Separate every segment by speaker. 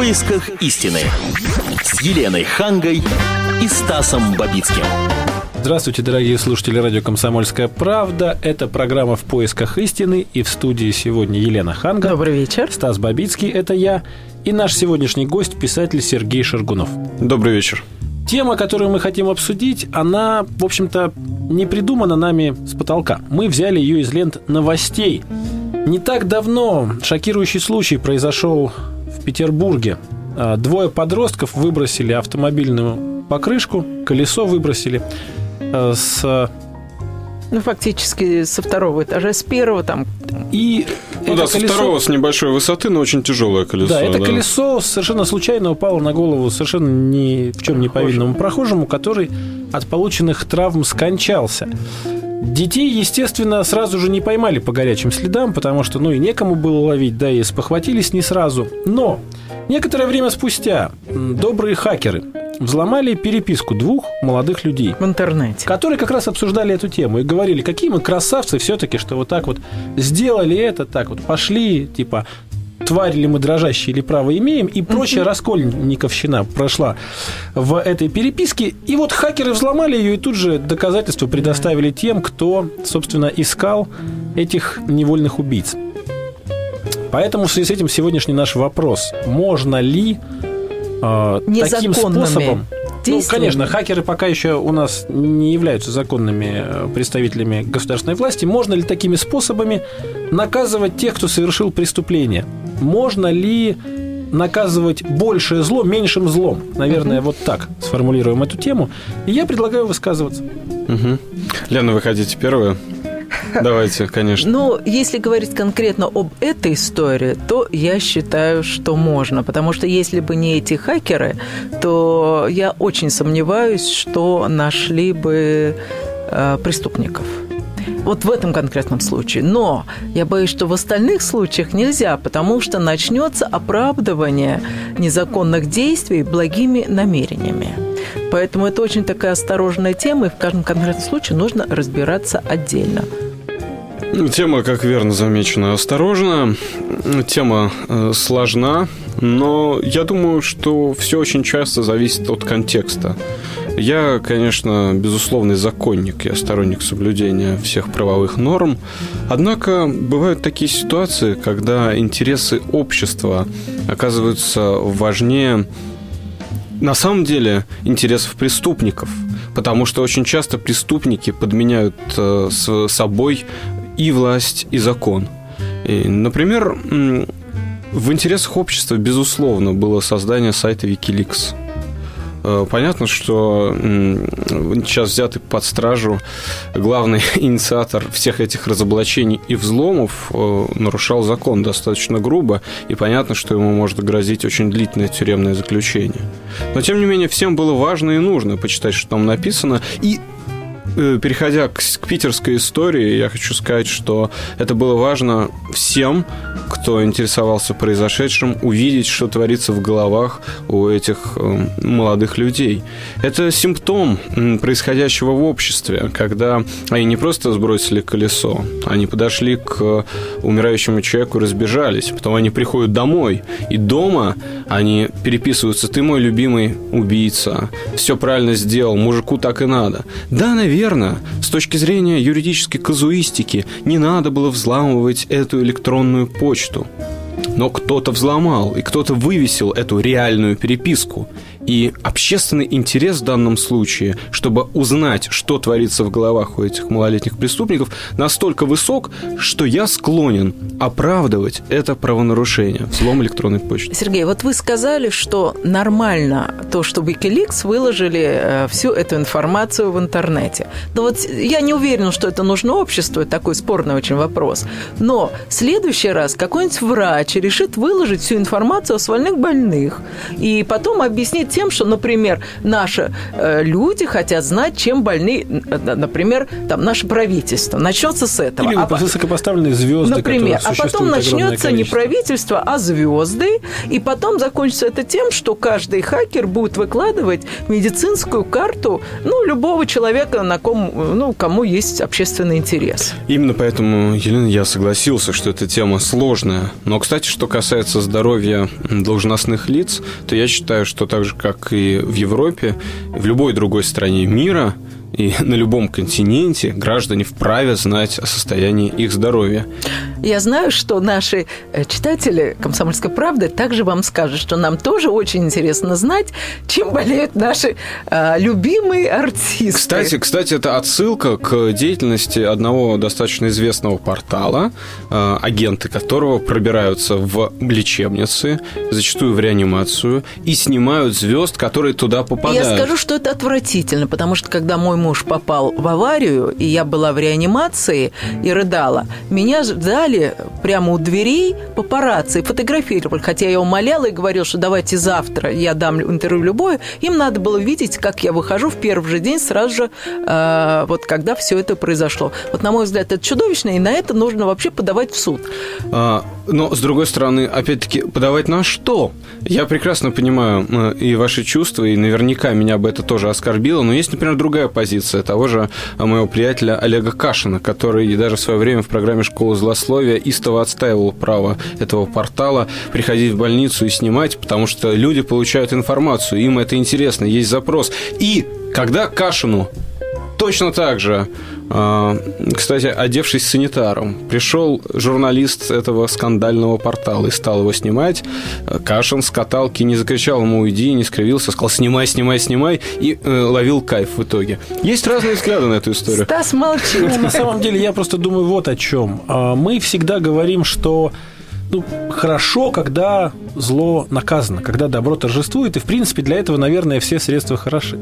Speaker 1: поисках истины» с Еленой Хангой и Стасом Бабицким.
Speaker 2: Здравствуйте, дорогие слушатели радио «Комсомольская правда». Это программа «В поисках истины». И в студии сегодня Елена Ханга.
Speaker 3: Добрый вечер.
Speaker 2: Стас Бабицкий – это я. И наш сегодняшний гость – писатель Сергей Шаргунов.
Speaker 4: Добрый вечер.
Speaker 2: Тема, которую мы хотим обсудить, она, в общем-то, не придумана нами с потолка. Мы взяли ее из лент новостей. Не так давно шокирующий случай произошел в Петербурге. А, двое подростков выбросили автомобильную покрышку, колесо выбросили а, с
Speaker 3: ну, фактически со второго этажа, с первого там.
Speaker 2: И
Speaker 4: ну да, колесо... со второго с небольшой высоты, но очень тяжелое колесо.
Speaker 2: Да, это да. колесо совершенно случайно упало на голову совершенно ни в чем не повинному прохожему, который от полученных травм скончался. Детей, естественно, сразу же не поймали по горячим следам, потому что, ну, и некому было ловить, да, и спохватились не сразу. Но некоторое время спустя добрые хакеры взломали переписку двух молодых людей.
Speaker 3: В интернете.
Speaker 2: Которые как раз обсуждали эту тему и говорили, какие мы красавцы все-таки, что вот так вот сделали это, так вот пошли, типа, тварь ли мы дрожащие или право имеем, и прочая раскольниковщина прошла в этой переписке. И вот хакеры взломали ее, и тут же доказательства предоставили тем, кто, собственно, искал этих невольных убийц. Поэтому в связи с этим сегодняшний наш вопрос. Можно ли э, таким способом ну, конечно, хакеры пока еще у нас не являются законными э, представителями государственной власти. Можно ли такими способами наказывать тех, кто совершил преступление? Можно ли наказывать большее зло меньшим злом? Наверное, uh-huh. вот так сформулируем эту тему. И я предлагаю высказываться.
Speaker 4: Угу. Лена, вы хотите первую? Давайте, конечно.
Speaker 3: Ну, если говорить конкретно об этой истории, то я считаю, что можно. Потому что если бы не эти хакеры, то я очень сомневаюсь, что нашли бы э, преступников. Вот в этом конкретном случае. Но я боюсь, что в остальных случаях нельзя, потому что начнется оправдывание незаконных действий благими намерениями. Поэтому это очень такая осторожная тема, и в каждом конкретном случае нужно разбираться отдельно.
Speaker 4: Тема, как верно замечено, осторожна. Тема э, сложна, но я думаю, что все очень часто зависит от контекста. Я, конечно, безусловный законник, я сторонник соблюдения всех правовых норм. Однако бывают такие ситуации, когда интересы общества оказываются важнее на самом деле интересов преступников, потому что очень часто преступники подменяют э, с собой и власть, и закон. И, например, в интересах общества, безусловно, было создание сайта Wikileaks. Э, понятно, что сейчас взятый под стражу главный инициатор всех этих разоблачений и взломов э, нарушал закон достаточно грубо, и понятно, что ему может грозить очень длительное тюремное заключение. Но, тем не менее, всем было важно и нужно почитать, что там написано, и переходя к, к питерской истории, я хочу сказать, что это было важно всем, кто интересовался произошедшим, увидеть, что творится в головах у этих э, молодых людей. Это симптом происходящего в обществе, когда они не просто сбросили колесо, они подошли к умирающему человеку разбежались. Потом они приходят домой, и дома они переписываются «ты мой любимый убийца», «все правильно сделал, мужику так и надо». Да, наверное, верно. С точки зрения юридической казуистики не надо было взламывать эту электронную почту. Но кто-то взломал, и кто-то вывесил эту реальную переписку. И общественный интерес в данном случае, чтобы узнать, что творится в головах у этих малолетних преступников, настолько высок, что я склонен оправдывать это правонарушение, взлом электронной почты.
Speaker 3: Сергей, вот вы сказали, что нормально то, что Wikileaks выложили э, всю эту информацию в интернете. Но вот я не уверена, что это нужно обществу, это такой спорный очень вопрос. Но в следующий раз какой-нибудь врач решит выложить всю информацию о свальных больных и потом объяснить тем, что, например, наши э, люди хотят знать, чем больны, э, например, там, наше правительство. Начнется с этого.
Speaker 2: Или а, высокопоставленные звезды,
Speaker 3: Например. А потом начнется не правительство, а звезды. И потом закончится это тем, что каждый хакер будет выкладывать медицинскую карту ну, любого человека, на ком, ну, кому есть общественный интерес.
Speaker 4: Именно поэтому, Елена, я согласился, что эта тема сложная. Но, кстати, что касается здоровья должностных лиц, то я считаю, что так же, как и в Европе, в любой другой стране мира – и на любом континенте граждане вправе знать о состоянии их здоровья.
Speaker 3: Я знаю, что наши э, читатели «Комсомольской правды» также вам скажут, что нам тоже очень интересно знать, чем болеют наши э, любимые артисты.
Speaker 4: Кстати, кстати, это отсылка к деятельности одного достаточно известного портала, э, агенты которого пробираются в лечебницы, зачастую в реанимацию, и снимают звезд, которые туда попадают.
Speaker 3: Я скажу, что это отвратительно, потому что когда мой муж попал в аварию, и я была в реанимации и рыдала, меня ждали прямо у дверей папарацци, фотографировали, хотя я умоляла и говорила, что давайте завтра я дам интервью любое, им надо было видеть, как я выхожу в первый же день сразу же, э, вот когда все это произошло. Вот, на мой взгляд, это чудовищно, и на это нужно вообще подавать в суд.
Speaker 4: А, но, с другой стороны, опять-таки, подавать на что? Я прекрасно понимаю э, и ваши чувства, и наверняка меня бы это тоже оскорбило, но есть, например, другая позиция того же моего приятеля Олега Кашина, который даже в свое время в программе «Школа злословия» истово отстаивал право этого портала приходить в больницу и снимать, потому что люди получают информацию, им это интересно, есть запрос. И когда Кашину точно так же кстати, одевшись санитаром, пришел журналист этого скандального портала и стал его снимать. Кашин с каталки не закричал ему «Уйди», не скривился, сказал «Снимай, снимай, снимай» и э, ловил кайф в итоге. Есть разные взгляды на эту историю.
Speaker 3: Стас, молчи. Ну,
Speaker 2: на самом деле, я просто думаю вот о чем. А, мы всегда говорим, что ну, хорошо, когда зло наказано, когда добро торжествует, и, в принципе, для этого, наверное, все средства хороши.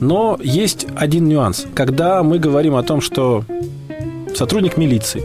Speaker 2: Но есть один нюанс. Когда мы говорим о том, что сотрудник милиции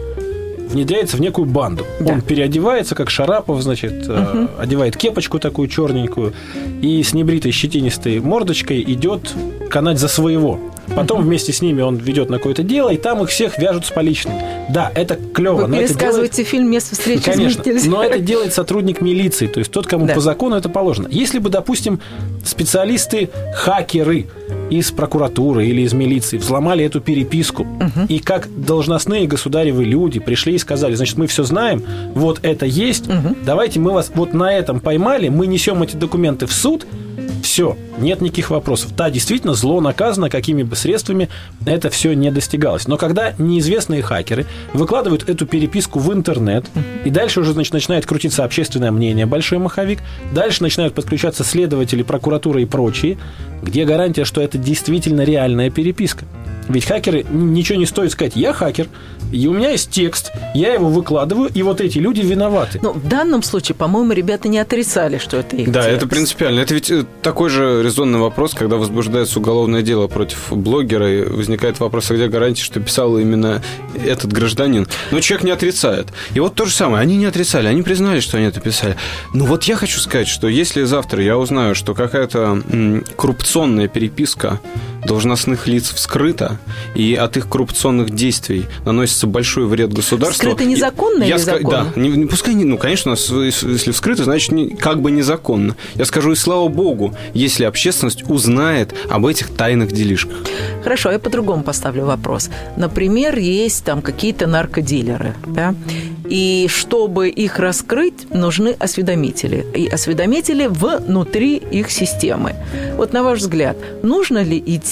Speaker 2: внедряется в некую банду. Да. Он переодевается, как Шарапов, значит, угу. одевает кепочку такую черненькую и с небритой щетинистой мордочкой идет канать за своего. Потом вместе с ними он ведет на какое-то дело, и там их всех вяжут с поличным. Да, это клево.
Speaker 3: Вы пересказываете делает... фильм «Место встречи
Speaker 2: Конечно, но это делает сотрудник милиции, то есть тот, кому да. по закону это положено. Если бы, допустим, специалисты, хакеры из прокуратуры или из милиции взломали эту переписку, угу. и как должностные государевы люди пришли и сказали, значит, мы все знаем, вот это есть, угу. давайте мы вас вот на этом поймали, мы несем эти документы в суд, все, нет никаких вопросов. Да, действительно, зло наказано, какими бы средствами это все не достигалось. Но когда неизвестные хакеры выкладывают эту переписку в интернет, и дальше уже значит, начинает крутиться общественное мнение, большой маховик, дальше начинают подключаться следователи, прокуратура и прочие, где гарантия, что это действительно реальная переписка? Ведь хакеры ничего не стоит сказать, я хакер, и у меня есть текст, я его выкладываю, и вот эти люди виноваты.
Speaker 3: Но в данном случае, по-моему, ребята не отрицали, что это их
Speaker 4: Да,
Speaker 3: текст.
Speaker 4: это принципиально. Это ведь э, такой же резонный вопрос, когда возбуждается уголовное дело против блогера, и возникает вопрос, а где гарантия, что писал именно этот гражданин. Но человек не отрицает. И вот то же самое, они не отрицали, они признали, что они это писали. Ну вот я хочу сказать, что если завтра я узнаю, что какая-то коррупционная переписка должностных лиц вскрыта, и от их коррупционных действий наносится большой вред государству.
Speaker 3: Вскрыто незаконно
Speaker 4: я
Speaker 3: или
Speaker 4: ска-
Speaker 3: законно?
Speaker 4: Да, не, не, пускай, не, ну, конечно, если вскрыто, значит, не, как бы незаконно. Я скажу, и слава богу, если общественность узнает об этих тайных делишках.
Speaker 3: Хорошо, я по-другому поставлю вопрос. Например, есть там какие-то наркодилеры, да, и чтобы их раскрыть, нужны осведомители. И осведомители внутри их системы. Вот на ваш взгляд, нужно ли идти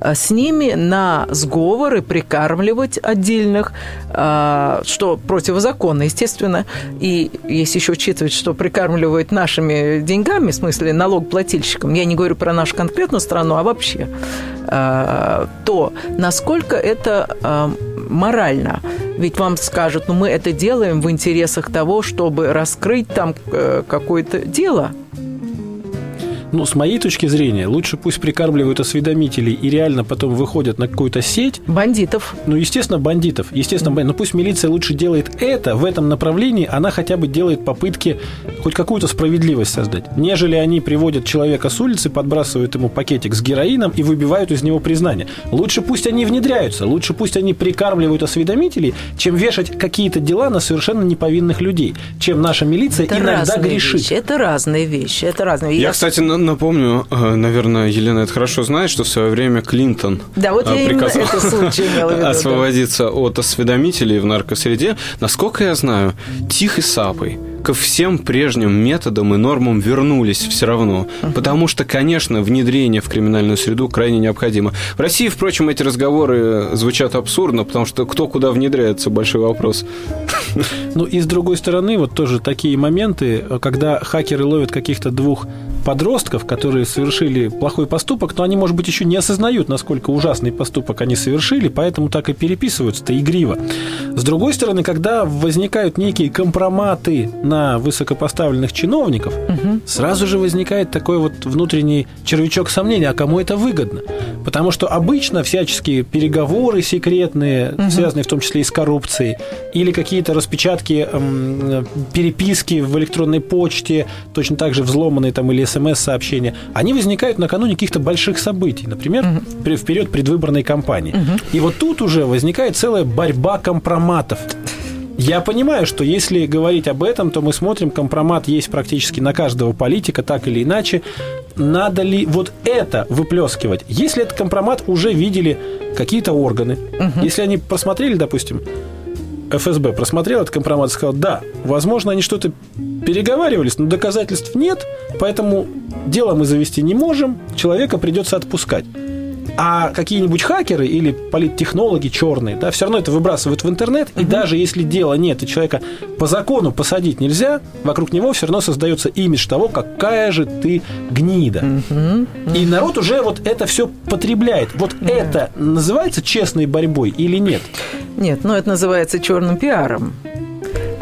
Speaker 3: Э, с ними на сговоры прикармливать отдельных, э, что противозаконно, естественно. И если еще учитывать, что прикармливают нашими деньгами, в смысле налогоплательщикам, я не говорю про нашу конкретную страну, а вообще, э, то насколько это морально? Ведь вам скажут, ну мы это делаем в интересах того, чтобы раскрыть там какое-то дело –
Speaker 2: ну, с моей точки зрения, лучше пусть прикармливают осведомителей и реально потом выходят на какую-то сеть.
Speaker 3: Бандитов.
Speaker 2: Ну, естественно, бандитов. Естественно, бандитов. Но пусть милиция лучше делает это в этом направлении, она хотя бы делает попытки хоть какую-то справедливость создать. Нежели они приводят человека с улицы, подбрасывают ему пакетик с героином и выбивают из него признание. Лучше пусть они внедряются, лучше пусть они прикармливают осведомителей, чем вешать какие-то дела на совершенно неповинных людей, чем наша милиция это иногда грешит.
Speaker 3: Вещи. Это разные вещи. Это разные.
Speaker 4: Я, Я, кстати, напомню, э, наверное, Елена это хорошо знает, что в свое время Клинтон
Speaker 3: да, вот
Speaker 4: э, приказал
Speaker 3: освободиться
Speaker 4: да. от осведомителей в наркосреде. Насколько я знаю, тихой сапой ко всем прежним методам и нормам вернулись все равно. Потому что, конечно, внедрение в криминальную среду крайне необходимо. В России, впрочем, эти разговоры звучат абсурдно, потому что кто куда внедряется, большой вопрос.
Speaker 2: Ну и с другой стороны, вот тоже такие моменты, когда хакеры ловят каких-то двух подростков, которые совершили плохой поступок, но они, может быть, еще не осознают, насколько ужасный поступок они совершили, поэтому так и переписываются-то игриво. С другой стороны, когда возникают некие компроматы на высокопоставленных чиновников, угу. сразу же возникает такой вот внутренний червячок сомнения, а кому это выгодно? Потому что обычно всяческие переговоры секретные, угу. связанные в том числе и с коррупцией, или какие-то распечатки, эм, переписки в электронной почте, точно так же взломанные там или смс-сообщения, они возникают накануне каких-то больших событий, например, угу. в период предвыборной кампании. Угу. И вот тут уже возникает целая борьба компроматов. Я понимаю, что если говорить об этом, то мы смотрим, компромат есть практически на каждого политика, так или иначе. Надо ли вот это выплескивать? Если этот компромат уже видели какие-то органы, угу. если они просмотрели, допустим, ФСБ просмотрел этот компромат и сказал, да, возможно, они что-то переговаривались, но доказательств нет, поэтому дело мы завести не можем, человека придется отпускать. А какие-нибудь хакеры или политтехнологи черные, да, все равно это выбрасывают в интернет, угу. и даже если дела нет, и человека по закону посадить нельзя, вокруг него все равно создается имидж того, какая же ты гнида. Угу. И народ уже вот это все потребляет. Вот да. это называется честной борьбой или нет?
Speaker 3: Нет, ну это называется черным пиаром.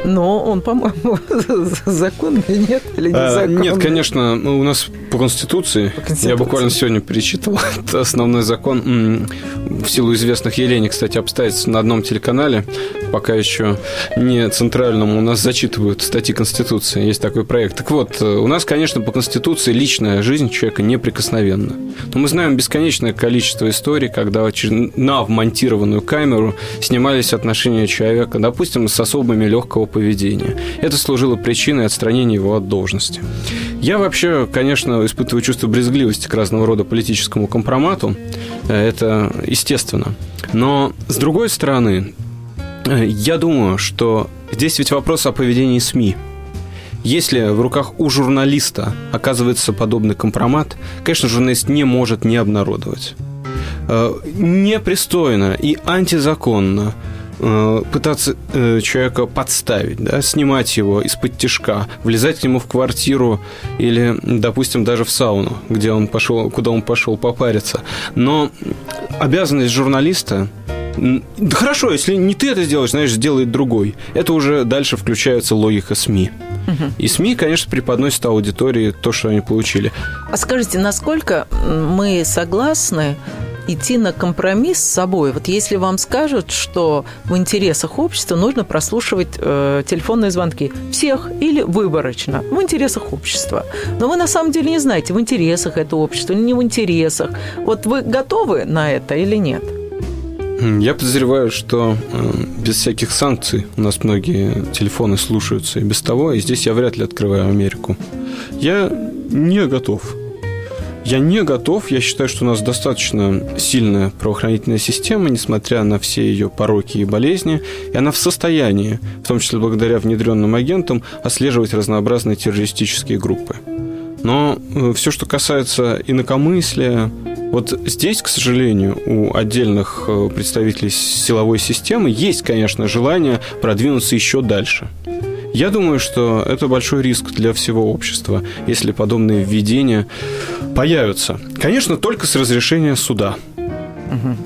Speaker 3: Но он, по-моему, законный нет или не а,
Speaker 4: Нет, конечно, у нас по Конституции, по Конституции. я буквально сегодня перечитывал, это основной закон, в силу известных Елене, кстати, обстоятельств на одном телеканале, пока еще не центральному, у нас зачитывают статьи Конституции, есть такой проект. Так вот, у нас, конечно, по Конституции личная жизнь человека неприкосновенна. Но мы знаем бесконечное количество историй, когда на вмонтированную камеру снимались отношения человека, допустим, с особыми легкого поведения. Это служило причиной отстранения его от должности. Я вообще, конечно, испытываю чувство брезгливости к разного рода политическому компромату. Это естественно. Но, с другой стороны, я думаю, что здесь ведь вопрос о поведении СМИ. Если в руках у журналиста оказывается подобный компромат, конечно, журналист не может не обнародовать. Э, непристойно и антизаконно Э, пытаться э, человека подставить, да, снимать его из-под тяжка, влезать к нему в квартиру или, допустим, даже в сауну, где он пошел, куда он пошел попариться. Но обязанность журналиста да хорошо, если не ты это сделаешь, знаешь, сделает другой. Это уже дальше включается логика СМИ. Угу. И СМИ, конечно, преподносят аудитории то, что они получили.
Speaker 3: А скажите, насколько мы согласны идти на компромисс с собой. Вот если вам скажут, что в интересах общества нужно прослушивать э, телефонные звонки всех или выборочно, в интересах общества. Но вы на самом деле не знаете, в интересах это общество или не в интересах. Вот вы готовы на это или нет?
Speaker 4: Я подозреваю, что э, без всяких санкций у нас многие телефоны слушаются и без того, и здесь я вряд ли открываю Америку. Я не готов я не готов. Я считаю, что у нас достаточно сильная правоохранительная система, несмотря на все ее пороки и болезни. И она в состоянии, в том числе благодаря внедренным агентам, отслеживать разнообразные террористические группы. Но э, все, что касается инакомыслия, вот здесь, к сожалению, у отдельных э, представителей силовой системы есть, конечно, желание продвинуться еще дальше. Я думаю, что это большой риск для всего общества, если подобные введения появятся. Конечно, только с разрешения суда.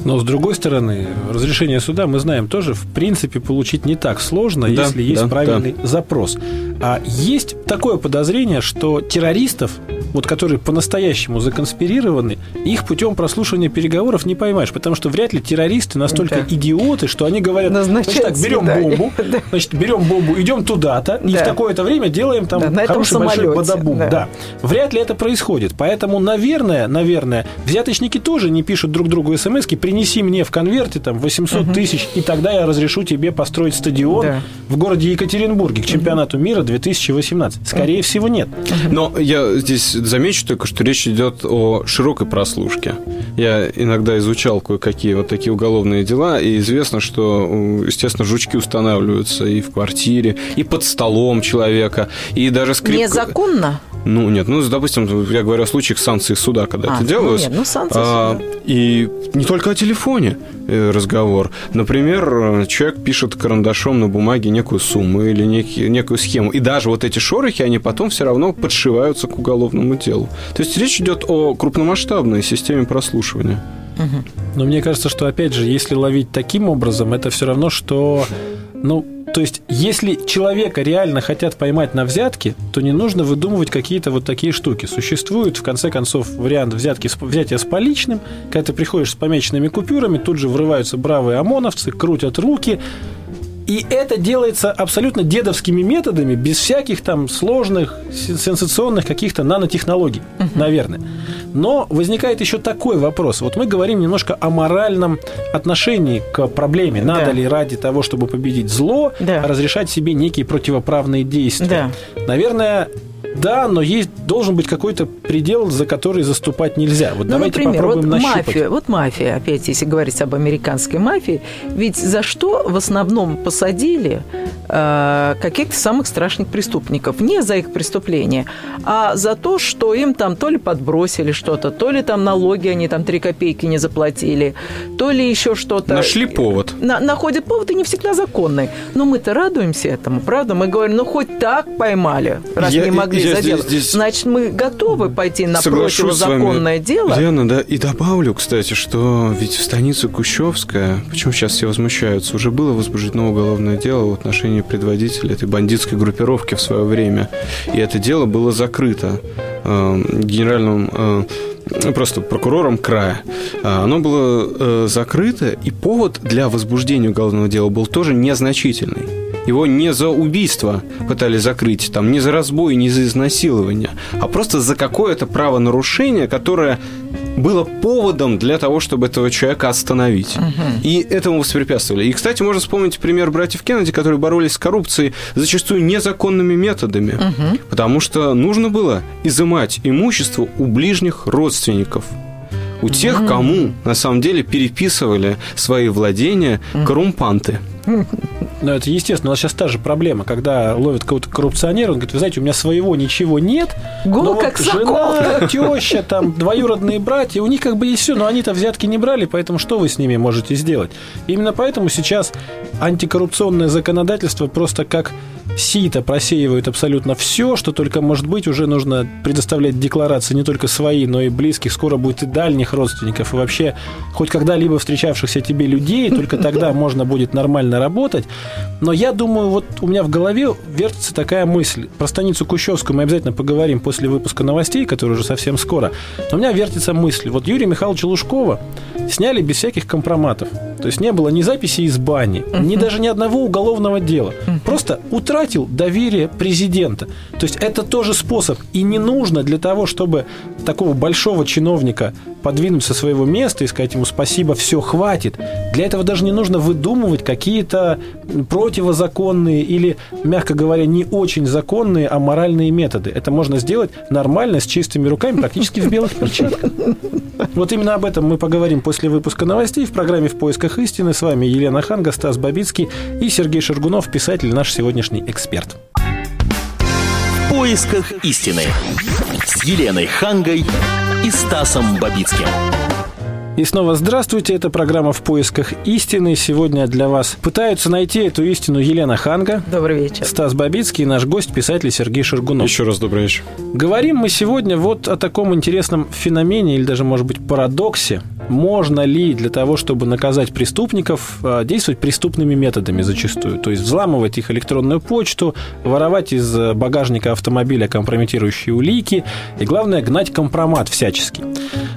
Speaker 2: Но с другой стороны, разрешение суда мы знаем тоже в принципе получить не так сложно, да, если есть да, правильный да. запрос. А есть такое подозрение, что террористов вот которые по-настоящему законспирированы, их путем прослушивания переговоров не поймаешь, потому что вряд ли террористы настолько да. идиоты, что они говорят, значит так, берем бомбу, значит, берем бомбу, идем туда-то, да. и в такое-то время делаем там да, хороший большой бадабум. Да. да. Вряд ли это происходит. Поэтому, наверное, наверное, взяточники тоже не пишут друг другу смс принеси мне в конверте там 800 угу. тысяч, и тогда я разрешу тебе построить стадион да. в городе Екатеринбурге к чемпионату мира 2018? Скорее всего, нет.
Speaker 4: Но я здесь замечу только, что речь идет о широкой прослушке. Я иногда изучал кое-какие вот такие уголовные дела, и известно, что, естественно, жучки устанавливаются и в квартире, и под столом человека, и даже скрипка...
Speaker 3: Незаконно?
Speaker 4: Ну, нет, ну, допустим, я говорю о случаях санкций суда, когда
Speaker 3: А,
Speaker 4: это
Speaker 3: ну,
Speaker 4: делалось.
Speaker 3: нет, ну, санкции
Speaker 4: А,
Speaker 3: суда.
Speaker 4: И не только о телефоне э, разговор. Например, э, человек пишет карандашом на бумаге некую сумму или некий, некую схему. И даже вот эти шорохи, они потом все равно подшиваются к уголовному делу. То есть речь идет о крупномасштабной системе прослушивания.
Speaker 2: Но мне кажется, что, опять же, если ловить таким образом, это все равно, что... Ну, то есть, если человека реально хотят поймать на взятки, то не нужно выдумывать какие-то вот такие штуки. Существует, в конце концов, вариант взятки, взятия с поличным, когда ты приходишь с помеченными купюрами, тут же врываются бравые ОМОНовцы, крутят руки, и это делается абсолютно дедовскими методами, без всяких там сложных, сенсационных каких-то нанотехнологий, наверное. Но возникает еще такой вопрос. Вот мы говорим немножко о моральном отношении к проблеме. Надо
Speaker 3: Да.
Speaker 2: ли ради того, чтобы победить зло,
Speaker 3: Да.
Speaker 2: разрешать себе некие противоправные действия? Наверное, да, но есть должен быть какой-то предел, за который заступать нельзя. Вот
Speaker 3: Ну,
Speaker 2: давайте
Speaker 3: например, вот
Speaker 2: попробуем нащупать.
Speaker 3: мафия, вот мафия, опять, если говорить об американской мафии, ведь за что в основном посадили э, каких-то самых страшных преступников? Не за их преступления, а за то, что им там то ли подбросили что-то, то ли там налоги они там 3 копейки не заплатили, то ли еще что-то.
Speaker 4: Нашли повод.
Speaker 3: На- находят повод и не всегда законный. Но мы-то радуемся этому, правда? Мы говорим, ну хоть так поймали, раз
Speaker 4: Я-
Speaker 3: не могли
Speaker 4: я здесь-
Speaker 3: заделать.
Speaker 4: здесь
Speaker 3: Значит, мы готовы пойти на противозаконное дело.
Speaker 4: Лена, да. И добавлю, кстати, что ведь в станице Кущевская, почему сейчас все возмущаются, уже было возбуждено уголовное дело в отношении предводителя этой бандитской группировки в свое время. И это дело было закрыто э, генеральным э, просто прокурором края. А, Оно было э, закрыто, и повод для возбуждения уголовного дела был тоже незначительный. Его не за убийство пытались закрыть, там, не за разбой, не за изнасилование, а просто за какое-то правонарушение, которое было поводом для того, чтобы этого человека остановить. И этому воспрепятствовали. И, кстати, можно вспомнить пример братьев Кеннеди, которые боролись с коррупцией зачастую незаконными методами. Потому что нужно было изымать имущество у ближних родственников. У тех, кому на самом деле переписывали свои владения коррумпанты.
Speaker 2: Ну, это естественно. У нас сейчас та же проблема, когда ловят какого-то коррупционера, он говорит, вы знаете, у меня своего ничего нет,
Speaker 3: Гол
Speaker 2: но
Speaker 3: как
Speaker 2: вот жена, теща, там, двоюродные братья, у них как бы есть все, но они-то взятки не брали, поэтому что вы с ними можете сделать? Именно поэтому сейчас антикоррупционное законодательство просто как сито просеивает абсолютно все, что только может быть. Уже нужно предоставлять декларации не только свои, но и близких. Скоро будет и дальних родственников. И вообще, хоть когда-либо встречавшихся тебе людей, только тогда можно будет нормально работать. Но я думаю, вот у меня в голове вертится такая мысль. Про станицу Кущевскую мы обязательно поговорим после выпуска новостей, который уже совсем скоро. Но у меня вертится мысль. Вот Юрия Михайловича Лужкова сняли без всяких компроматов. То есть не было ни записи из бани, ни даже ни одного уголовного дела. Просто утратил доверие президента. То есть это тоже способ. И не нужно для того, чтобы такого большого чиновника подвинуть со своего места и сказать ему спасибо, все, хватит. Для этого даже не нужно выдумывать какие-то противозаконные или, мягко говоря, не очень законные, а моральные методы. Это можно сделать нормально, с чистыми руками, практически в белых перчатках. Вот именно об этом мы поговорим после выпуска новостей в программе «В поисках истины». С вами Елена Ханга, Стас Бабицкий и Сергей Шергунов, писатель, наш сегодняшний эксперт.
Speaker 1: В поисках истины. С Еленой Хангой и Стасом Бабицким.
Speaker 2: И снова здравствуйте, это программа «В поисках истины». Сегодня для вас пытаются найти эту истину Елена Ханга,
Speaker 3: Добрый вечер.
Speaker 2: Стас Бабицкий и наш гость, писатель Сергей Шергунов.
Speaker 4: Еще раз добрый вечер.
Speaker 2: Говорим мы сегодня вот о таком интересном феномене или даже, может быть, парадоксе. Можно ли для того, чтобы наказать преступников, э, действовать преступными методами зачастую? То есть взламывать их электронную почту, воровать из э, багажника автомобиля компрометирующие улики и, главное, гнать компромат всячески.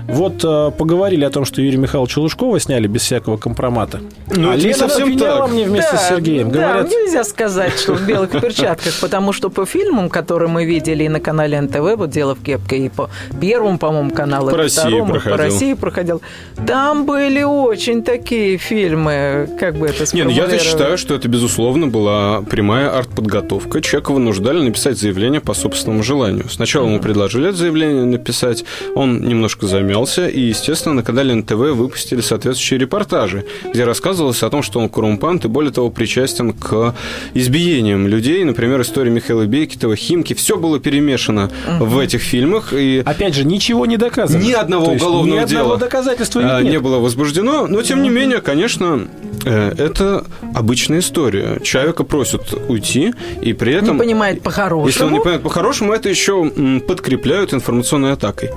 Speaker 2: Вот э, поговорили о том, что Юрия Михайловича Лужкова сняли без всякого компромата.
Speaker 4: Ну,
Speaker 2: а Лена
Speaker 4: совсем
Speaker 2: обвиняла
Speaker 4: так.
Speaker 2: мне вместе с Сергеем.
Speaker 3: да,
Speaker 2: Говорят,
Speaker 3: нельзя сказать, что в белых перчатках, потому что по фильмам, которые мы видели и на канале НТВ, вот «Дело в кепке», и по первому, по-моему, каналу,
Speaker 4: По
Speaker 3: и
Speaker 4: России
Speaker 3: второму, по
Speaker 4: проходил.
Speaker 3: России проходил, там были очень такие фильмы, как бы это
Speaker 4: Не, ну я-то считаю, что это, безусловно, была прямая артподготовка. Человека вынуждали написать заявление по собственному желанию. Сначала ему предложили это заявление написать, он немножко замялся, и, естественно, на канале НТВ выпустили соответствующие репортажи, где рассказывалось о том, что он коррумпант и, более того, причастен к избиениям людей. Например, история Михаила Бекетова, Химки. Все было перемешано в этих фильмах, и
Speaker 2: опять же, ничего не доказано.
Speaker 4: Ни одного
Speaker 2: То
Speaker 4: уголовного
Speaker 2: ни одного
Speaker 4: дела
Speaker 2: доказательства
Speaker 4: а,
Speaker 2: нет.
Speaker 4: не было возбуждено, но тем не менее, конечно, э, это обычная история. Человека просят уйти, и при этом...
Speaker 3: Не понимает по-хорошему.
Speaker 4: Если он не понимает по-хорошему, это еще подкрепляют информационной атакой.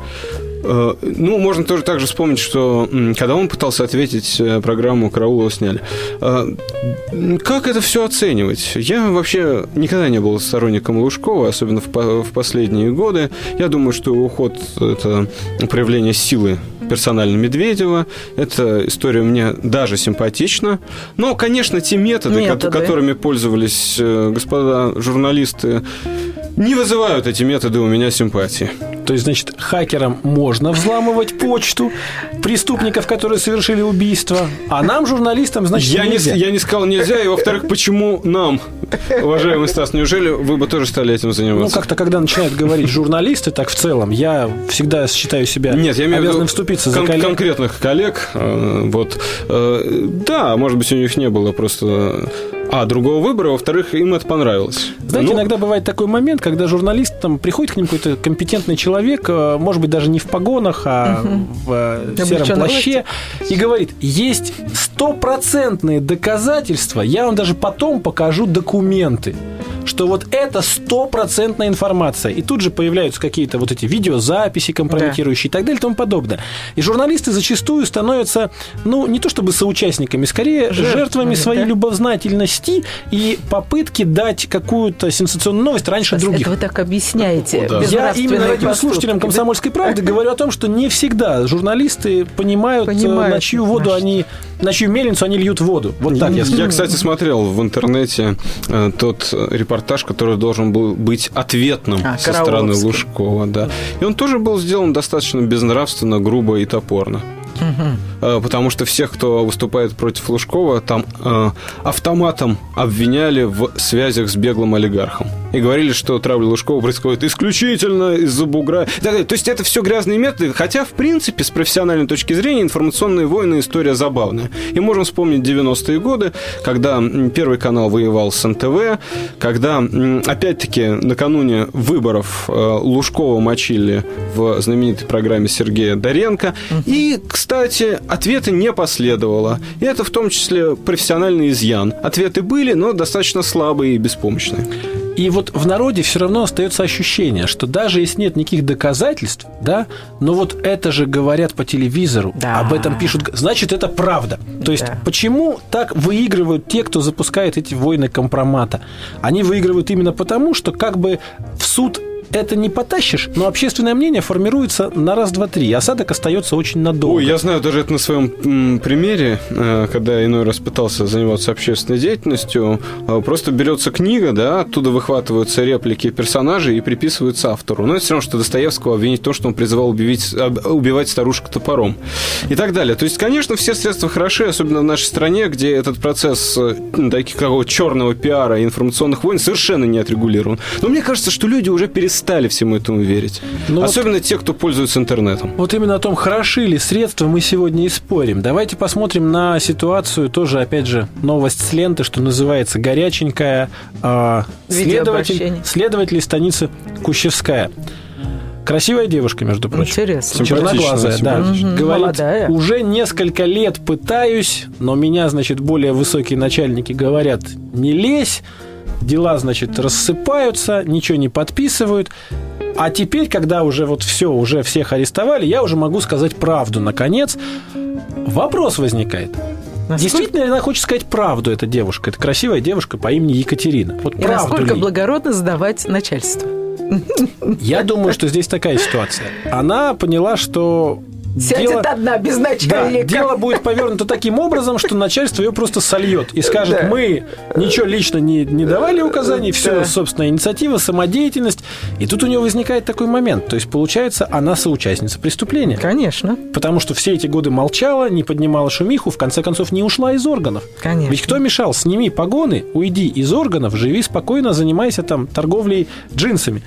Speaker 4: Э, Ну, можно тоже также вспомнить, что когда он пытался ответить э, программу «Караул» его сняли. Э, Как это все оценивать? Я вообще никогда не был сторонником Лужкова, особенно в, в последние годы. Я думаю, что уход – это проявление силы персонально Медведева. Эта история мне даже симпатична. Но, конечно, те методы,
Speaker 3: Методы.
Speaker 4: которыми пользовались господа журналисты, не вызывают эти методы у меня симпатии.
Speaker 2: То есть, значит, хакерам можно взламывать почту преступников, которые совершили убийство, а нам, журналистам, значит,
Speaker 4: Я не,
Speaker 2: нельзя.
Speaker 4: я не сказал нельзя, и во-вторых, почему нам, уважаемый Стас, неужели вы бы тоже стали этим
Speaker 2: Ну,
Speaker 4: заниматься?
Speaker 2: как-то, когда начинают говорить журналисты, так в целом, я всегда считаю себя
Speaker 4: Нет, я имею
Speaker 2: обязанным вступиться за
Speaker 4: кон-
Speaker 2: коллег.
Speaker 4: конкретных коллег. э, Вот. Э, Да, может быть, у них не было просто... А, другого выбора, во-вторых, им это понравилось.
Speaker 2: Знаете,
Speaker 4: Ну,
Speaker 2: иногда бывает такой момент, когда журналист, там, приходит к ним какой-то компетентный человек, э, может быть, даже не в погонах, а в э, сером плаще, и говорит, есть стопроцентные доказательства, я вам даже потом покажу документы, что вот это стопроцентная информация. И тут же появляются какие-то вот эти видеозаписи компрометирующие и так далее и тому подобное. И журналисты зачастую становятся, ну, не то чтобы соучастниками, скорее
Speaker 3: Жертвами,
Speaker 2: жертвами своей
Speaker 3: да.
Speaker 2: любознательности и попытки дать какую-то сенсационную новость раньше других.
Speaker 3: Это вы так объясняете.
Speaker 4: Да.
Speaker 2: Я именно радиослушателям? «Комсомольской правды» говорю о том, что не всегда журналисты понимают, э,
Speaker 3: Понимают,
Speaker 2: на чью воду
Speaker 3: на
Speaker 2: они, на чью мельницу они льют воду. Вот так я.
Speaker 4: Я, кстати, смотрел в интернете э, тот репортаж, который должен был быть ответным
Speaker 3: А,
Speaker 4: со стороны. Лужкова, да. И он тоже был сделан достаточно безнравственно, грубо и топорно. Э, Потому что всех, кто выступает против Лужкова, там э, автоматом обвиняли в связях с беглым олигархом. И говорили, что травля Лужкова происходит исключительно из-за бугра. То есть это все грязные методы, хотя, в принципе, с профессиональной точки зрения, информационные войны история забавная. И можем вспомнить 90-е годы, когда Первый канал воевал с НТВ, когда, опять-таки, накануне выборов э, Лужкова мочили в знаменитой программе Сергея Доренко. И, кстати, ответа не последовало. И это в том числе профессиональный изъян. Ответы были, но достаточно слабые и беспомощные.
Speaker 2: И вот в народе все равно остается ощущение, что даже если нет никаких доказательств, да, но вот это же говорят по телевизору,
Speaker 3: Да.
Speaker 2: об этом пишут, значит, это правда. То есть,
Speaker 3: Да.
Speaker 2: почему так выигрывают те, кто запускает эти войны компромата? Они выигрывают именно потому, что как бы в суд это не потащишь, но общественное мнение формируется на раз, два, три. Осадок остается очень надолго.
Speaker 4: Ой, я знаю даже это на своем примере, э, когда иной раз пытался заниматься общественной деятельностью. э, Просто берется книга, да, оттуда выхватываются реплики персонажей и приписываются автору. Но это все равно, что Достоевского обвинить в том, что он призывал убивать, убивать старушек топором. И так далее. То есть, конечно, все средства хороши, особенно в нашей стране, где этот процесс э, такого черного пиара и информационных войн совершенно не отрегулирован. Но мне кажется, что люди уже перестали всему этому верить.
Speaker 2: Ну вот-
Speaker 4: Особенно те, кто пользуется интернетом.
Speaker 2: Вот именно о том, хороши ли средства, мы сегодня и спорим. Давайте посмотрим на ситуацию, тоже, опять же, новость с ленты, что называется, горяченькая. А, следователь, следователь из станицы Кущевская. Красивая девушка, между прочим.
Speaker 3: Интересно.
Speaker 2: Черноглазая, да.
Speaker 3: Мгм,
Speaker 2: Говорит,
Speaker 3: молодая.
Speaker 2: уже несколько лет пытаюсь, но меня, значит, более высокие начальники говорят, не лезь, дела, значит, рассыпаются, ничего не подписывают. А теперь, когда уже вот все, уже всех арестовали, я уже могу сказать правду, наконец. Вопрос возникает.
Speaker 3: Насколько-
Speaker 2: Действительно ли она хочет сказать правду, эта девушка? Это красивая девушка по имени Екатерина. Вот
Speaker 3: И насколько
Speaker 2: ли?
Speaker 3: благородно сдавать начальство?
Speaker 2: Я думаю, что здесь такая ситуация. Она поняла, что
Speaker 3: Сядет
Speaker 2: дело-
Speaker 3: одна без
Speaker 2: Да,
Speaker 3: начальника.
Speaker 2: дело будет повернуто таким образом, что начальство ее просто сольет и скажет,
Speaker 3: Да.
Speaker 2: мы ничего лично не, не давали указаний, все
Speaker 3: Да.
Speaker 2: собственная инициатива, самодеятельность. И тут у нее возникает такой момент. То есть, получается, она соучастница преступления.
Speaker 3: Конечно,
Speaker 2: Потому что все эти годы молчала, не поднимала шумиху, в конце концов не ушла из органов.
Speaker 3: конечно.
Speaker 2: Ведь кто мешал? Сними погоны, уйди из органов, живи спокойно, занимайся там торговлей джинсами.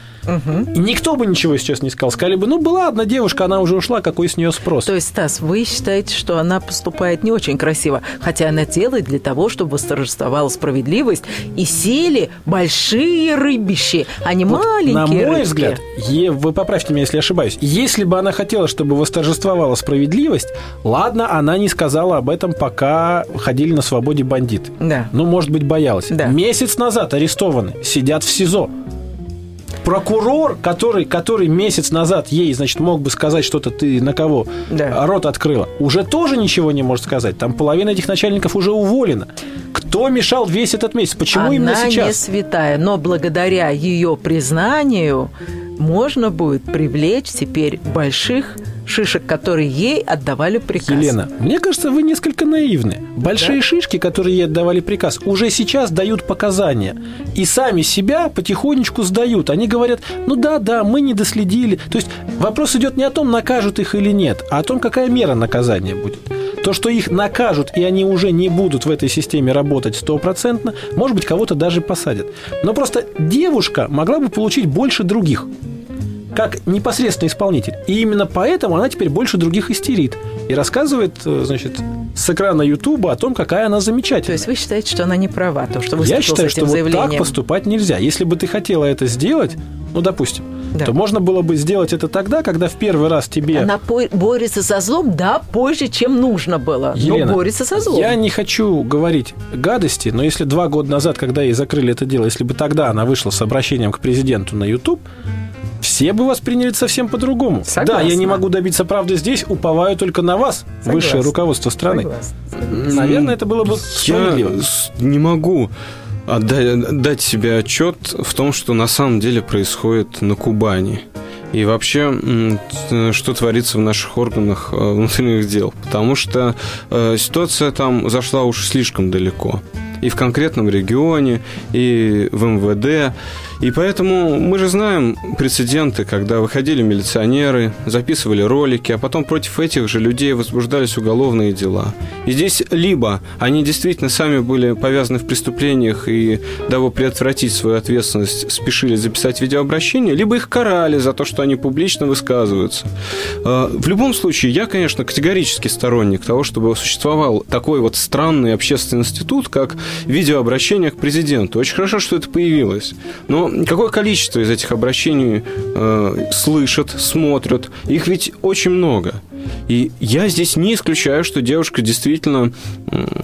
Speaker 2: И никто бы ничего сейчас не сказал. Сказали бы, ну, была одна девушка, она уже ушла, какой с нее спрос?
Speaker 3: То есть, Стас, вы считаете, что она поступает не очень красиво, хотя она делает для того, чтобы восторжествовала справедливость, и сели большие рыбищи, а не
Speaker 2: Вот,
Speaker 3: маленькие
Speaker 2: На мой
Speaker 3: рыбки.
Speaker 2: взгляд, е- вы поправьте меня, если ошибаюсь, если бы она хотела, чтобы восторжествовала справедливость, ладно, она не сказала об этом, пока ходили на свободе бандиты.
Speaker 3: Да.
Speaker 2: Ну, может быть, боялась.
Speaker 3: Да.
Speaker 2: Месяц назад арестованы, сидят в СИЗО. Прокурор, который, который месяц назад ей, значит, мог бы сказать что-то, ты на кого
Speaker 3: Да.
Speaker 2: рот открыла, уже тоже ничего не может сказать. Там половина этих начальников уже уволена. Кто мешал весь этот месяц? Почему
Speaker 3: Она
Speaker 2: именно
Speaker 3: не
Speaker 2: сейчас?
Speaker 3: святая, но благодаря ее признанию можно будет привлечь теперь больших шишек, которые ей отдавали приказ.
Speaker 2: Елена, мне кажется, вы несколько наивны. Большие
Speaker 3: Да?
Speaker 2: шишки, которые ей отдавали приказ, уже сейчас дают показания. И сами себя потихонечку сдают. Они говорят, ну да, да, мы не доследили. То есть вопрос идет не о том, накажут их или нет, а о том, какая мера наказания будет. То, что их накажут, и они уже не будут в этой системе работать стопроцентно, может быть, кого-то даже посадят. Но просто девушка могла бы получить больше других как непосредственный исполнитель. И именно поэтому она теперь больше других истерит. И рассказывает, э, значит, с экрана Ютуба о том, какая она
Speaker 3: То
Speaker 2: замечательная.
Speaker 3: есть вы считаете, что она не права, то, что выступила
Speaker 2: Я считаю, что
Speaker 3: этим
Speaker 2: вот
Speaker 3: заявлением?
Speaker 2: так поступать нельзя. Если бы ты хотела это сделать, ну, допустим,
Speaker 3: Да.
Speaker 2: то можно было бы сделать это тогда, когда в первый раз тебе...
Speaker 3: Она по- борется со злом, да, позже, чем нужно было.
Speaker 2: Елена,
Speaker 3: но борется со злом.
Speaker 2: Я не хочу говорить гадости, но если два года назад, когда ей закрыли это дело, если бы тогда она вышла с обращением к президенту на YouTube, все бы восприняли совсем по-другому. Да, я не могу добиться правды здесь, уповаю только на вас,
Speaker 3: Согласна.
Speaker 2: высшее руководство страны.
Speaker 3: Согласна.
Speaker 2: Наверное, это было бы.
Speaker 4: Я не могу дать себе отчет в том, что на самом деле происходит на Кубани. И вообще, что творится в наших органах э, внутренних дел. Потому что э, ситуация там зашла уж слишком далеко. И в конкретном регионе, и в МВД. И поэтому мы же знаем прецеденты, когда выходили милиционеры, записывали ролики, а потом против этих же людей возбуждались уголовные дела. И здесь либо они действительно сами были повязаны в преступлениях и, дабы предотвратить свою ответственность, спешили записать видеообращение, либо их карали за то, что они публично высказываются. Э, В любом случае, я, конечно, категорически сторонник того, чтобы существовал такой вот странный общественный институт, как видеообращение к президенту. Очень хорошо, что это появилось. Но какое количество из этих обращений э, слышат, смотрят? Их ведь очень много. И я здесь не исключаю, что девушка действительно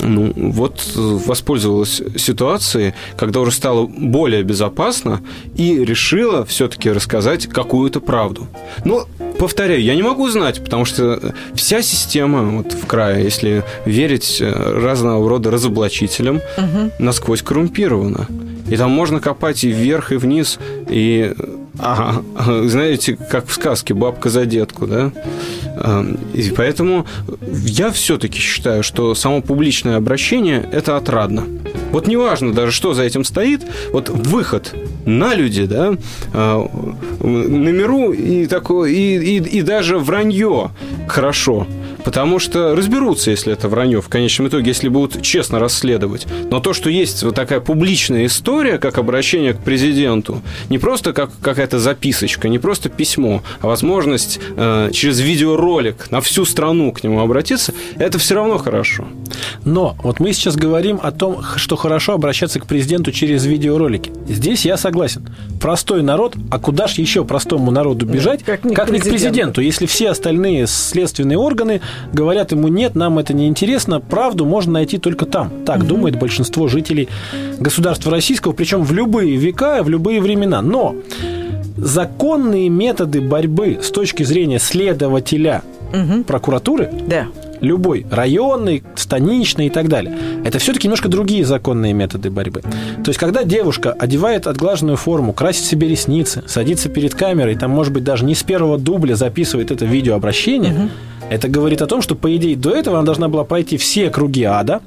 Speaker 4: ну, вот э, воспользовалась ситуацией, когда уже стало более безопасно и решила все-таки рассказать какую-то правду. Но повторяю, я не могу знать, потому что вся система вот в крае, если верить э, разного рода разоблачителям, насквозь коррумпирована. И там можно копать и вверх, и вниз, и ага, знаете, как в сказке «Бабка за детку», да? А, И поэтому я все-таки считаю, что само публичное обращение – это отрадно. Вот неважно даже, что за этим стоит, вот выход на люди, да, а, на миру и такое, и, и, и даже вранье хорошо. Потому что разберутся, если это вранье, в конечном итоге, если будут честно расследовать. Но то, что есть вот такая публичная история, как обращение к президенту, не просто как какая-то записочка, не просто письмо, а возможность э, через видеоролик на всю страну к нему обратиться, это все равно хорошо.
Speaker 2: Но вот мы сейчас говорим о том, что хорошо обращаться к президенту через видеоролики. Здесь я согласен. Простой народ, а куда ж еще простому народу бежать,
Speaker 3: как не к
Speaker 2: к
Speaker 3: президенту,
Speaker 2: если все остальные следственные органы говорят ему, нет, нам это не интересно, правду можно найти только там. Так думает большинство жителей государства российского, причем в любые века, в любые времена. Но законные методы борьбы с точки зрения следователя прокуратуры
Speaker 3: Да.
Speaker 2: любой, районный, станичный и так далее. Это все-таки немножко другие законные методы борьбы. То есть, когда девушка одевает отглаженную форму, красит себе ресницы, садится перед камерой, там, может быть, даже не с первого дубля записывает это видеообращение, Это говорит о том, что, по идее, до этого она должна была пройти все круги ада,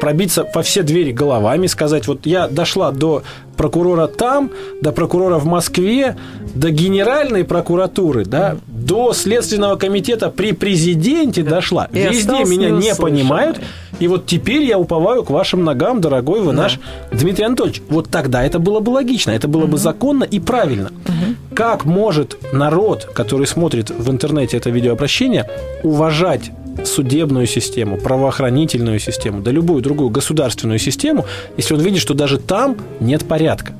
Speaker 2: пробиться по все двери головами, сказать, вот я дошла до прокурора там, до прокурора в Москве, до генеральной прокуратуры, да, до Следственного комитета при президенте дошла.
Speaker 3: И
Speaker 2: Везде меня не
Speaker 3: неуслышанной.
Speaker 2: понимают. И вот теперь я уповаю к вашим ногам, дорогой вы наш Дмитрий Анатольевич. Вот тогда это было бы логично, это было бы законно и правильно. Как может народ, который смотрит в интернете это видеообращение, уважать судебную систему, правоохранительную систему, да любую другую государственную систему, если он видит, что даже там нет порядка?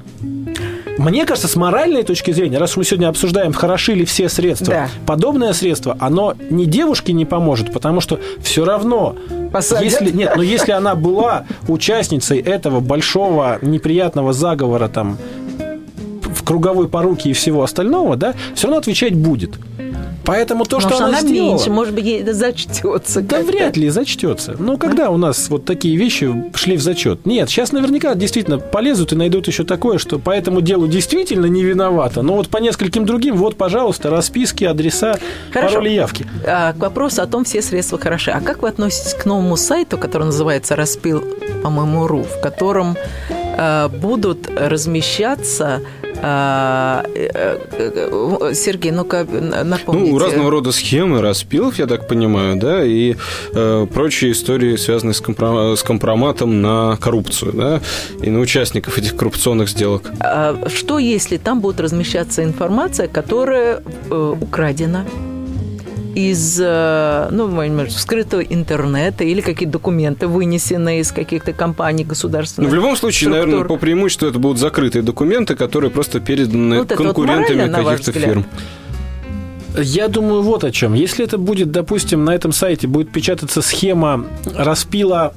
Speaker 2: Мне кажется, с моральной точки зрения, раз мы сегодня обсуждаем, хороши ли все средства,
Speaker 3: Да.
Speaker 2: подобное средство, оно ни девушке не поможет, потому что все равно,
Speaker 3: Посадят?
Speaker 2: если нет, но если она была участницей этого большого неприятного заговора там в круговой поруке и всего остального, да, все равно отвечать будет. Поэтому то,
Speaker 3: Может,
Speaker 2: что она,
Speaker 3: она
Speaker 2: сделала,
Speaker 3: меньше, может быть, ей это зачтется.
Speaker 2: да вряд ли зачтется. Ну, когда у нас вот такие вещи шли в зачет? Нет, сейчас наверняка действительно полезут и найдут еще такое, что по этому делу действительно не виновата. Но вот по нескольким другим, вот, пожалуйста, расписки, адреса,
Speaker 3: Хорошо.
Speaker 2: пароли, явки.
Speaker 3: А, к вопросу о том, все средства хороши. А как вы относитесь к новому сайту, который называется «Распил, по-моему, РУ», в котором будут размещаться... э, э, э, Сергей, ну-ка напомните.
Speaker 4: Ну, разного рода схемы распилов, я так понимаю, да, и э, прочие истории, связанные с, компро- с компроматом на коррупцию, да, и на участников этих коррупционных сделок.
Speaker 3: А Что, если там будет размещаться информация, которая э, украдена из, э, ну, может, вскрытого интернета или какие-то документы вынесены из каких-то компаний
Speaker 4: Ну,
Speaker 3: государственных?
Speaker 4: в любом случае,
Speaker 3: структур?
Speaker 4: наверное, по преимуществу это будут закрытые документы, которые просто переданы
Speaker 3: Вот вот
Speaker 4: конкурентами
Speaker 3: ваш
Speaker 4: каких-то фирм.
Speaker 2: Я думаю, вот о чем. Если это будет, допустим, на этом сайте будет печататься схема распила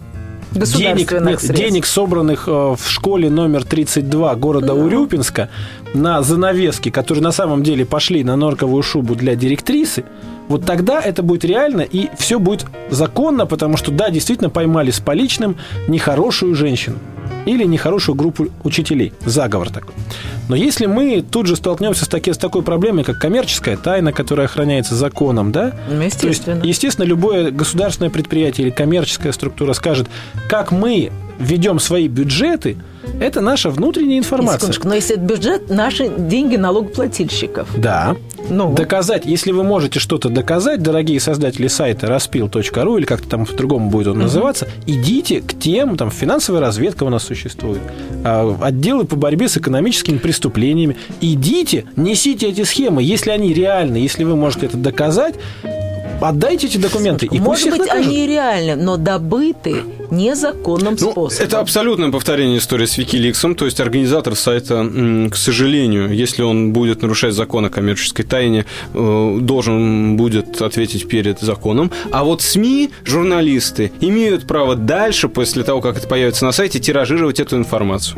Speaker 2: денег, нет,
Speaker 3: средств.
Speaker 2: денег, собранных э, в школе номер 32 города
Speaker 3: Ну.
Speaker 2: Урюпинска на занавески, которые на самом деле пошли на норковую шубу для директрисы, вот тогда это будет реально и все будет законно, потому что, да, действительно поймали с поличным нехорошую женщину или нехорошую группу учителей. Заговор такой. Но если мы тут же столкнемся с, таки, с такой проблемой, как коммерческая тайна, которая охраняется законом, да,
Speaker 3: Ну,
Speaker 2: то есть,
Speaker 3: естественно.
Speaker 2: естественно, любое государственное предприятие или коммерческая структура скажет, как мы ведем свои бюджеты, это наша внутренняя информация.
Speaker 3: Но если это бюджет, наши деньги налогоплательщиков.
Speaker 2: Да.
Speaker 3: Ну,
Speaker 2: Доказать, если вы можете что-то доказать, дорогие создатели сайта распил.ру или как-то там по-другому будет он называться, идите к тем, там финансовая разведка у нас существует, а, отделы по борьбе с экономическими преступлениями. Идите, несите эти схемы, если они реальны, если вы можете это доказать, отдайте эти документы. И
Speaker 3: может быть,
Speaker 2: накажут.
Speaker 3: они реальны, но добыты незаконным
Speaker 4: Ну,
Speaker 3: способом.
Speaker 4: это абсолютное повторение истории с Wikileaks. То есть организатор сайта, к сожалению, если он будет нарушать закон о коммерческой тайне, э, должен будет ответить перед законом. А вот СМИ, журналисты имеют право дальше, после того, как это появится на сайте, тиражировать эту информацию.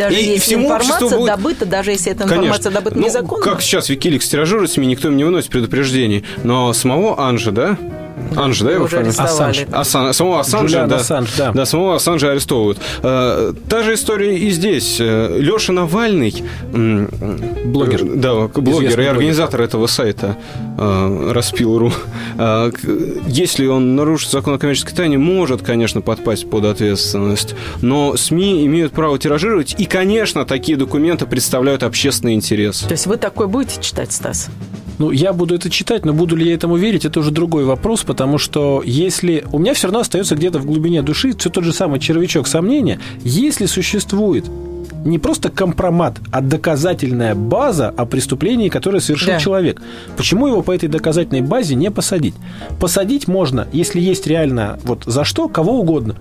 Speaker 3: Даже
Speaker 4: и-
Speaker 3: если
Speaker 4: всему
Speaker 3: информация
Speaker 4: будет-
Speaker 3: добыта, даже если эта информация добыта
Speaker 4: Ну,
Speaker 3: незаконно.
Speaker 4: как сейчас Wikileaks тиражирует СМИ, никто им не выносит предупреждений. Но самого Анжа, да? Анжа, да, его фамилия?
Speaker 2: Ассанж.
Speaker 4: Асан- самого Ассанжа, да.
Speaker 2: Ассанж, да.
Speaker 4: Да, самого Ассанжа арестовывают. Э, Та же история и здесь. Леша Навальный,
Speaker 2: Блогер.
Speaker 4: э, да, блогер
Speaker 2: Известный
Speaker 4: и
Speaker 2: блогер.
Speaker 4: организатор этого сайта э, Распил.ру. Э, Если он нарушит закон о коммерческой тайне, может, конечно, подпасть под ответственность. Но СМИ имеют право тиражировать, и, конечно, такие документы представляют общественный интерес.
Speaker 3: То есть вы такой будете читать, Стас?
Speaker 2: Ну, я буду это читать, но буду ли я этому верить, это уже другой вопрос, потому что если... У меня все равно остается где-то в глубине души все тот же самый червячок сомнения, если существует не просто компромат, а доказательная база о преступлении, которое совершил
Speaker 3: Да.
Speaker 2: человек. Почему его по этой доказательной базе не посадить? Посадить можно, если есть реально вот за что, кого угодно.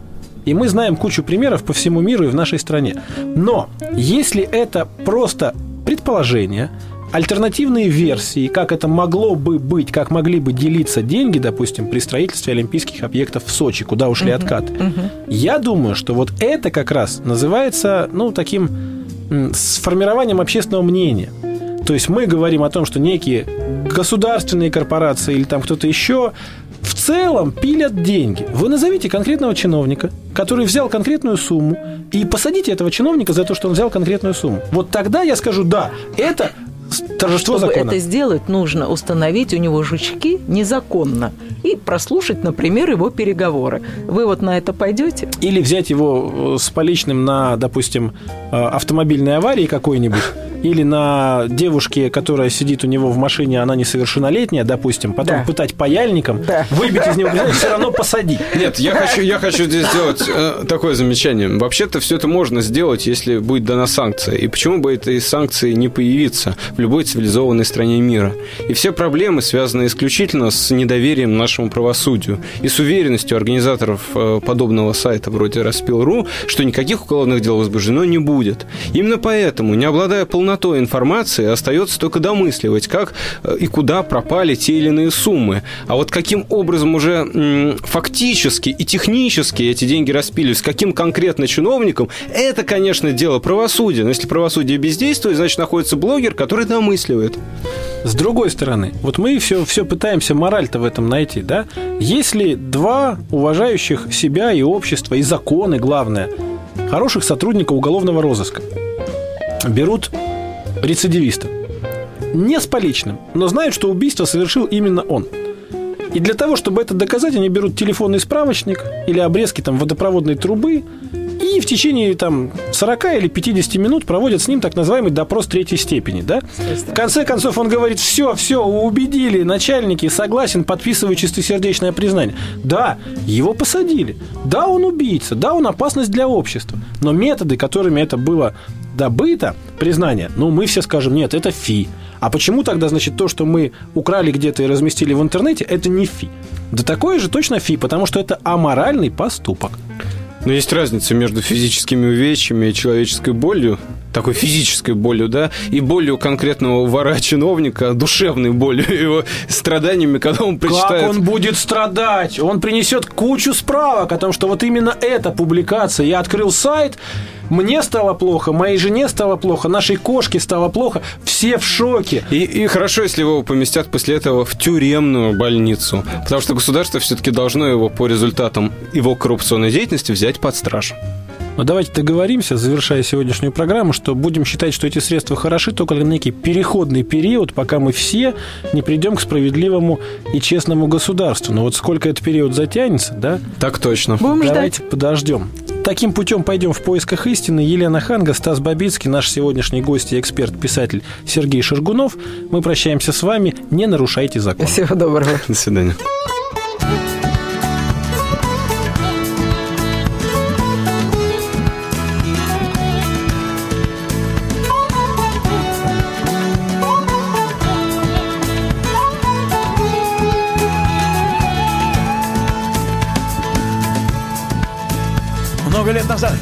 Speaker 2: И мы знаем кучу примеров по всему миру и в нашей стране. Но если это просто предположение, альтернативные версии, как это могло бы быть, как могли бы делиться деньги, допустим, при строительстве олимпийских объектов в Сочи, куда ушли откаты. Я думаю, что вот это как раз называется, ну, таким сформированием общественного мнения. То есть мы говорим о том, что некие государственные корпорации или там кто-то еще в целом пилят деньги. Вы назовите конкретного чиновника, который взял конкретную сумму, и посадите этого чиновника за то, что он взял конкретную сумму. Вот тогда я скажу, да, это торжество
Speaker 3: Чтобы
Speaker 2: закона.
Speaker 3: это сделать, нужно установить у него жучки незаконно и прослушать, например, его переговоры. Вы вот на это пойдете?
Speaker 2: Или взять его э, с поличным на, допустим, э, автомобильной аварии какой-нибудь, или на девушке, которая сидит у него в машине, она несовершеннолетняя, допустим, потом
Speaker 3: Да.
Speaker 2: пытать паяльником,
Speaker 3: Да.
Speaker 2: выбить из него, признание, все равно посадить.
Speaker 4: Нет, я хочу, я хочу здесь сделать э, такое замечание. Вообще-то все это можно сделать, если будет дана санкция. И почему бы этой санкции не появиться в любой цивилизованной стране мира? И все проблемы связаны исключительно с недоверием нашему правосудию и с уверенностью организаторов э, подобного сайта вроде Распил.ру, что никаких уголовных дел возбуждено не будет. Именно поэтому, не обладая полнотой информации, остается только домысливать, как э, и куда пропали те или иные суммы. А вот каким образом уже фактически и технически эти деньги распились, каким конкретно чиновником, это, конечно, дело правосудия. Но если правосудие бездействует, значит, находится блогер, который домысливает.
Speaker 2: С другой стороны, вот мы все, все пытаемся мораль-то в этом найти, да? Если два уважающих себя и общество, и законы, главное, хороших сотрудника уголовного розыска берут рецидивиста, не с поличным, но знают, что убийство совершил именно он. И для того, чтобы это доказать, они берут телефонный справочник или обрезки там водопроводной трубы и в течение там 40 или 50 минут проводят с ним так называемый допрос третьей степени, да? В конце концов он говорит, все, все, убедили, начальники, согласен, подписываю чистосердечное признание. Да, его посадили. Да, он убийца, да, он опасность для общества. Но методы, которыми это было добыто, признание, ну, мы все скажем, нет, это фи. А почему тогда, значит, то, что мы украли где-то и разместили в интернете, это не фи? Да такое же точно фи, потому что это аморальный поступок.
Speaker 4: Но есть разница между физическими увечьями и человеческой болью, такой физической болью, да, и болью конкретного вора-чиновника, душевной болью, его страданиями, когда он прочитает...
Speaker 2: Как он будет страдать? Он принесет кучу справок о том, что вот именно эта публикация. Я открыл сайт, мне стало плохо, моей жене стало плохо, нашей кошке стало плохо. Все в шоке.
Speaker 4: И, и хорошо, если его поместят после этого в тюремную больницу, потому что государство все-таки должно его по результатам его коррупционной деятельности взять под страж.
Speaker 2: Но давайте договоримся, завершая сегодняшнюю программу, что будем считать, что эти средства хороши только на некий переходный период, пока мы все не придем к справедливому и честному государству. Но вот сколько этот период затянется, да?
Speaker 4: Так точно.
Speaker 3: Будем
Speaker 2: Давайте
Speaker 3: ждать.
Speaker 2: подождем. Таким путем пойдем в поисках истины. Елена Ханга, Стас Бабицкий, наш сегодняшний гость и эксперт, писатель Сергей Шаргунов. Мы прощаемся с вами. Не нарушайте закон.
Speaker 3: Всего доброго.
Speaker 4: До свидания.
Speaker 5: Много лет назад,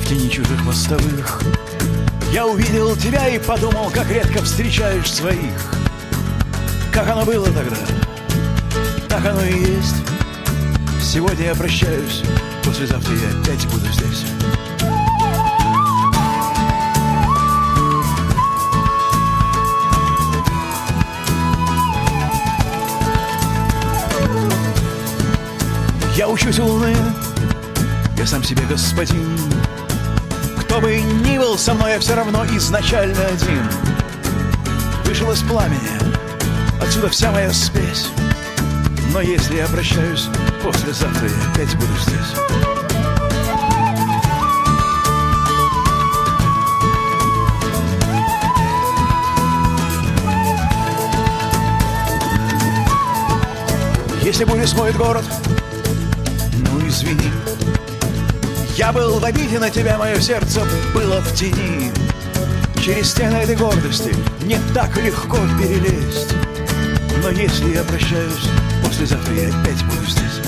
Speaker 5: в тени чужих мостовых, Я увидел тебя и подумал, как редко встречаешь своих. Как оно было тогда, так оно и есть. Сегодня я прощаюсь, послезавтра я опять буду здесь. Я учусь у луны, сам себе господин. Кто бы ни был со мной, я все равно изначально один. Вышел из пламени, отсюда вся моя спесь. Но если я прощаюсь, послезавтра я опять буду здесь. Если буря смоет город, Я был в обиде на тебя, мое сердце было в тени. Через стены этой гордости не так легко перелезть. Но если я прощаюсь, послезавтра я опять буду здесь.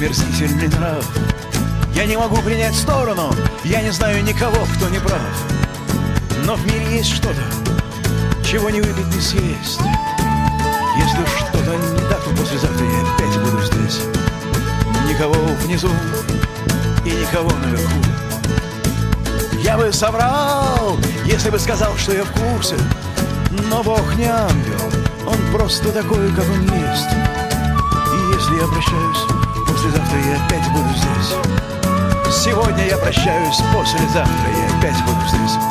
Speaker 5: Омерзительный нрав. Я не могу принять сторону, я не знаю никого, кто не прав. Но в мире есть что-то, чего не выпить, не съесть. Если что-то не так, то послезавтра я опять буду здесь. Никого внизу и никого наверху. Я бы соврал, если бы сказал, что я в курсе. Но Бог не ангел, он просто такой, как он есть. И если я прощаюсь, послезавтра я опять буду здесь. Сегодня я прощаюсь, послезавтра я опять буду здесь.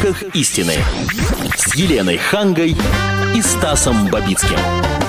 Speaker 1: Поисках истины с Еленой Хангой и Стасом Бабицким.